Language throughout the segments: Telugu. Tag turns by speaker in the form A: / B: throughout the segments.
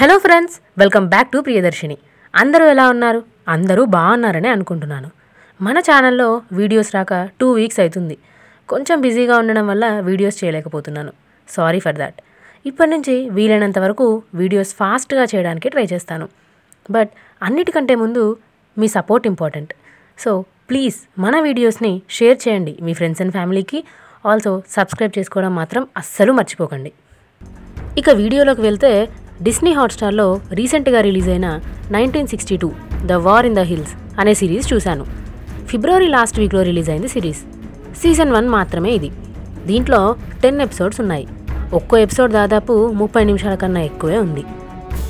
A: Hello friends welcome back to Priyadarshini. అందరూ ఎలా ఉన్నారు? అందరూ బాగున్నారని అనుకుంటున్నాను. మన ఛానల్లో వీడియోస్ రాక టూ వీక్స్ అవుతుంది కొంచెం బిజీగా ఉండడం వల్ల వీడియోస్ చేయలేకపోతున్నాను. Sorry for that. ఇప్పటి నుంచి వీలైనంత వరకు వీడియోస్ ఫాస్ట్గా చేయడానికి ట్రై చేస్తాను. బట్ అన్నిటికంటే ముందు మీ సపోర్ట్ ఇంపార్టెంట్. సో ప్లీజ్ మన వీడియోస్ని షేర్ చేయండి మీ ఫ్రెండ్స్ అండ్ ఫ్యామిలీకి. ఆల్సో సబ్స్క్రైబ్ చేసుకోవడం మాత్రం అస్సలు మర్చిపోకండి. ఇక వీడియోలోకి వెళ్తే డిస్నీ హాట్స్టార్లో రీసెంట్గా రిలీజ్ అయిన nineteen sixty two the war in the hills అనే సిరీస్ చూశాను. ఫిబ్రవరి లాస్ట్ వీక్లో రిలీజ్ అయింది సిరీస్. సీజన్ వన్ మాత్రమే ఇది. దీంట్లో టెన్ ఎపిసోడ్స్ ఉన్నాయి. ఒక్కో ఎపిసోడ్ దాదాపు ముప్పై నిమిషాల కన్నా ఎక్కువే ఉంది.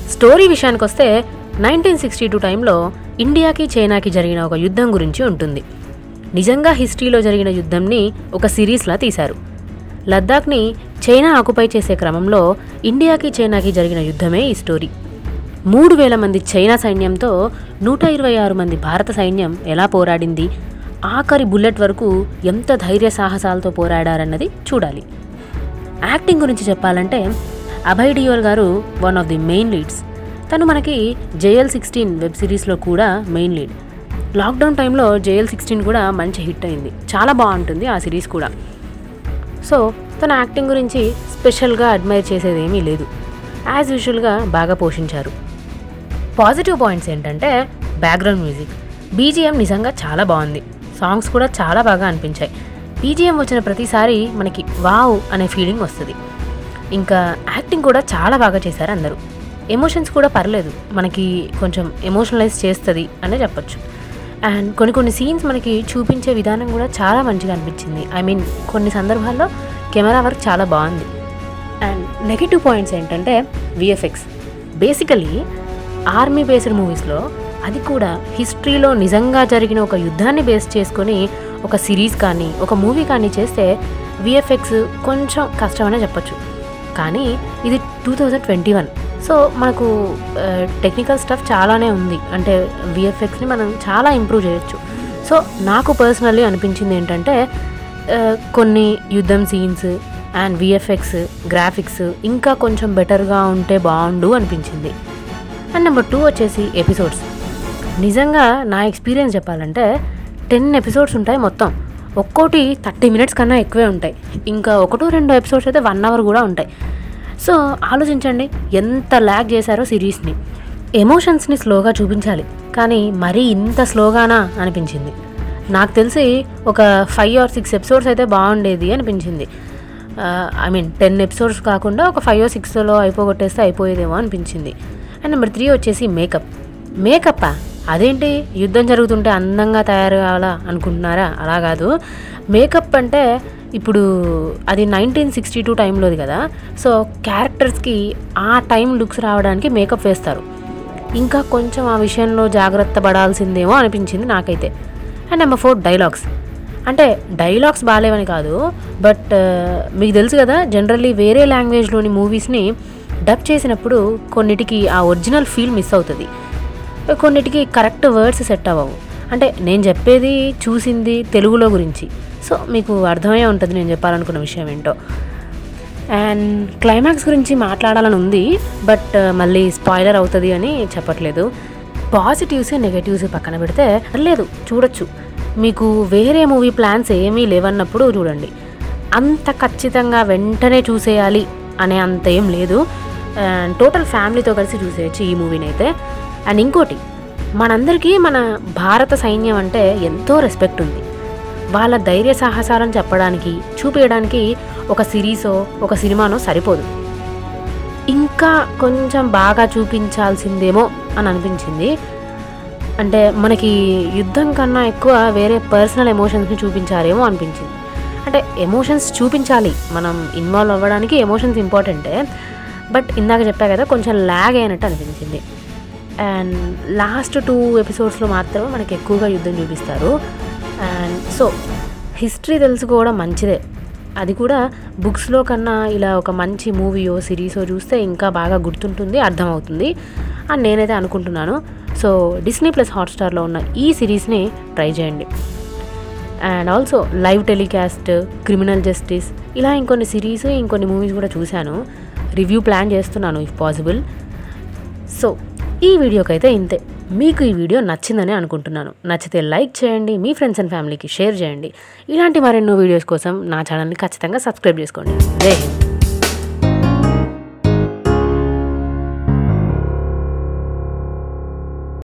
A: స్టోరీ విషయానికి వస్తే నైన్టీన్ సిక్స్టీ టూ టైంలో ఇండియాకి చైనాకి జరిగిన ఒక యుద్ధం గురించి ఉంటుంది. నిజంగా హిస్టరీలో జరిగిన యుద్ధంని ఒక సిరీస్లా తీశారు. లద్దాఖ్ని చైనా ఆకుపై చేసే క్రమంలో ఇండియాకి చైనాకి జరిగిన యుద్ధమే ఈ స్టోరీ. మూడు వేల మంది చైనా సైన్యంతో నూట ఇరవై ఆరు మంది భారత సైన్యం ఎలా పోరాడింది? ఆఖరి బుల్లెట్ వరకు ఎంత ధైర్య సాహసాలతో పోరాడారన్నది చూడాలి. యాక్టింగ్ గురించి చెప్పాలంటే Abhay Deol garu one of the main leads. తను మనకి జేఎల్ సిక్స్టీన్ వెబ్ సిరీస్లో కూడా మెయిన్ లీడ్. లాక్డౌన్ టైంలో జేఎల్ సిక్స్టీన్ కూడా మంచి హిట్ అయింది. చాలా బాగుంటుంది ఆ సిరీస్ కూడా. సో తన యాక్టింగ్ గురించి స్పెషల్గా అడ్మైర్ చేసేది ఏమీ లేదు. యాజ్ యూజువల్గా బాగా పోషించారు. పాజిటివ్ పాయింట్స్ ఏంటంటే బ్యాక్గ్రౌండ్ మ్యూజిక్. బీజిఎం నిజంగా చాలా బాగుంది. సాంగ్స్ కూడా చాలా బాగా అనిపించాయి. బీజిఎం వచ్చిన ప్రతిసారి మనకి వావ్ అనే ఫీలింగ్ వస్తుంది. ఇంకా యాక్టింగ్ కూడా చాలా బాగా చేశారు అందరూ. ఎమోషన్స్ కూడా పర్లేదు. మనకి కొంచెం ఎమోషనలైజ్ చేస్తుంది అనే చెప్పొచ్చు. అండ్ కొన్ని కొన్ని సీన్స్ మనకి చూపించే విధానం కూడా చాలా మంచిగా అనిపించింది. ఐ మీన్ కొన్ని సందర్భాల్లో కెమెరా వర్క్ చాలా బాగుంది. అండ్ నెగిటివ్ పాయింట్స్ ఏంటంటే విఎఫ్ఎక్స్ బేసికలీ ఆర్మీ బేస్డ్ మూవీస్లో అది కూడా హిస్టరీలో నిజంగా జరిగిన ఒక యుద్ధాన్ని బేస్ చేసుకొని ఒక సిరీస్ కానీ ఒక మూవీ కానీ చేస్తే విఎఫ్ఎక్స్ కొంచెం కష్టమనే చెప్పొచ్చు. కానీ ఇది two thousand twenty one so మనకు టెక్నికల్ స్టఫ్ చాలానే ఉంది. అంటే విఎఫ్ఎక్స్ని మనం చాలా ఇంప్రూవ్ చేయొచ్చు. సో నాకు పర్సనల్లీ అనిపించింది ఏంటంటే కొన్ని యుద్ధం సీన్స్ అండ్ విఎఫ్ఎక్స్ గ్రాఫిక్స్ ఇంకా కొంచెం బెటర్గా ఉంటే బాగుండు అనిపించింది. అండ్ నెంబర్ టూ వచ్చేసి ఎపిసోడ్స్ నిజంగా నా ఎక్స్పీరియన్స్ చెప్పాలంటే టెన్ ఎపిసోడ్స్ ఉంటాయి మొత్తం. ఒక్కోటి థర్టీ మినిట్స్ కన్నా ఎక్కువే ఉంటాయి. ఇంకా ఒకటో రెండో ఎపిసోడ్స్ అయితే వన్ అవర్ కూడా ఉంటాయి. సో ఆలోచించండి ఎంత ల్యాగ్ చేశారో సిరీస్ని. ఎమోషన్స్ని స్లోగా చూపించాలి కానీ మరీ ఇంత స్లోగానా అనిపించింది. నాకు తెలిసి ఒక ఫైవ్ ఆర్ సిక్స్ ఎపిసోడ్స్ అయితే బాగుండేది అనిపించింది. ఐ మీన్ టెన్ ఎపిసోడ్స్ కాకుండా ఒక ఫైవ్ ఆర్ సిక్స్లో అయిపోగొట్టేస్తే అయిపోయేదేమో అనిపించింది. అండ్ నెంబర్ త్రీ వచ్చేసి మేకప్. మేకప్పా? అదేంటి? యుద్ధం జరుగుతుంటే అందంగా తయారు కావాలా అనుకుంటున్నారా? అలా కాదు. మేకప్ అంటే ఇప్పుడు అది నైన్టీన్ సిక్స్టీ టూ టైంలోది కదా సో క్యారెక్టర్స్కి ఆ టైం లుక్స్ రావడానికి మేకప్ వేస్తారు. ఇంకా కొంచెం ఆ విషయంలో జాగ్రత్త పడాల్సిందేమో అనిపించింది నాకైతే. And number four dialogues. అంటే డైలాగ్స్ బాగాలేవని కాదు బట్ మీకు తెలుసు కదా జనరల్లీ వేరే లాంగ్వేజ్లోని మూవీస్ని డబ్ చేసినప్పుడు కొన్నిటికి ఆ ఒరిజినల్ ఫీల్ మిస్ అవుతుంది. కొన్నిటికి కరెక్ట్ వర్డ్స్ సెట్ అవ్వవు. అంటే నేను చెప్పేది చూసింది తెలుగులో గురించి. సో మీకు అర్థమయ్యే ఉంటుంది నేను చెప్పాలనుకున్న విషయం ఏంటో. అండ్ క్లైమాక్స్ గురించి మాట్లాడాలని ఉంది బట్ uh, మళ్ళీ స్పాయిలర్ అవుతుంది అని చెప్పట్లేదు. పాజిటివ్స్ నెగటివ్స్ పక్కన పెడితే లేదు చూడొచ్చు. మీకు వేరే మూవీ ప్లాన్స్ ఏమీ లేవన్నప్పుడు చూడండి. అంత ఖచ్చితంగా వెంటనే చూసేయాలి అనే అంత ఏం లేదు. అండ్ టోటల్ ఫ్యామిలీతో కలిసి చూసేయచ్చు ఈ మూవీని అయితే అండ్ ఇంకోటి మనందరికీ మన భారత సైన్యం అంటే ఎంతో రెస్పెక్ట్ ఉంది. వాళ్ళ ధైర్య సాహసాలను చెప్పడానికి చూపించడానికి ఒక సిరీసో ఒక సినిమానో సరిపోదు. ఇంకా కొంచెం బాగా చూపించాల్సిందేమో అని అనిపించింది. అంటే మనకి యుద్ధం కన్నా ఎక్కువ వేరే పర్సనల్ ఎమోషన్స్ని చూపించారేమో అనిపించింది. అంటే ఎమోషన్స్ చూపించాలి. మనం ఇన్వాల్వ్ అవ్వడానికి ఎమోషన్స్ ఇంపార్టెంటే. బట్ ఇందాక చెప్పా కదా కొంచెం ల్యాగ్ అయినట్టు అనిపించింది. అండ్ లాస్ట్ టూ ఎపిసోడ్స్లో మాత్రమే మనకి ఎక్కువగా యుద్ధం చూపిస్తారు. అండ్ సో హిస్టరీ తెలుసుకోవడం మంచిదే. అది కూడా బుక్స్లో కన్నా ఇలా ఒక మంచి మూవీయో సిరీసో చూస్తే ఇంకా బాగా గుర్తుంటుంది అర్థమవుతుంది అని నేనైతే అనుకుంటున్నాను. సో డిస్నీ ప్లస్ హాట్స్టార్లో ఉన్న ఈ సిరీస్ని ట్రై చేయండి. And also live telecast criminal justice ఇలా ఇంకొన్ని సిరీస్ ఇంకొన్ని మూవీస్ కూడా చూశాను. రివ్యూ ప్లాన్ చేస్తున్నాను ఇఫ్ పాసిబుల్ సో ఈ వీడియోకైతే ఇంతే. మీకు ఈ వీడియో నచ్చిందని అనుకుంటున్నాను. నచ్చితే లైక్ చేయండి మీ ఫ్రెండ్స్ అండ్ ఫ్యామిలీకి షేర్ చేయండి. ఇలాంటి మరెన్నో వీడియోస్ కోసం నా ఛానల్ని ఖచ్చితంగా సబ్స్క్రైబ్ చేసుకోండి. జై హింద్.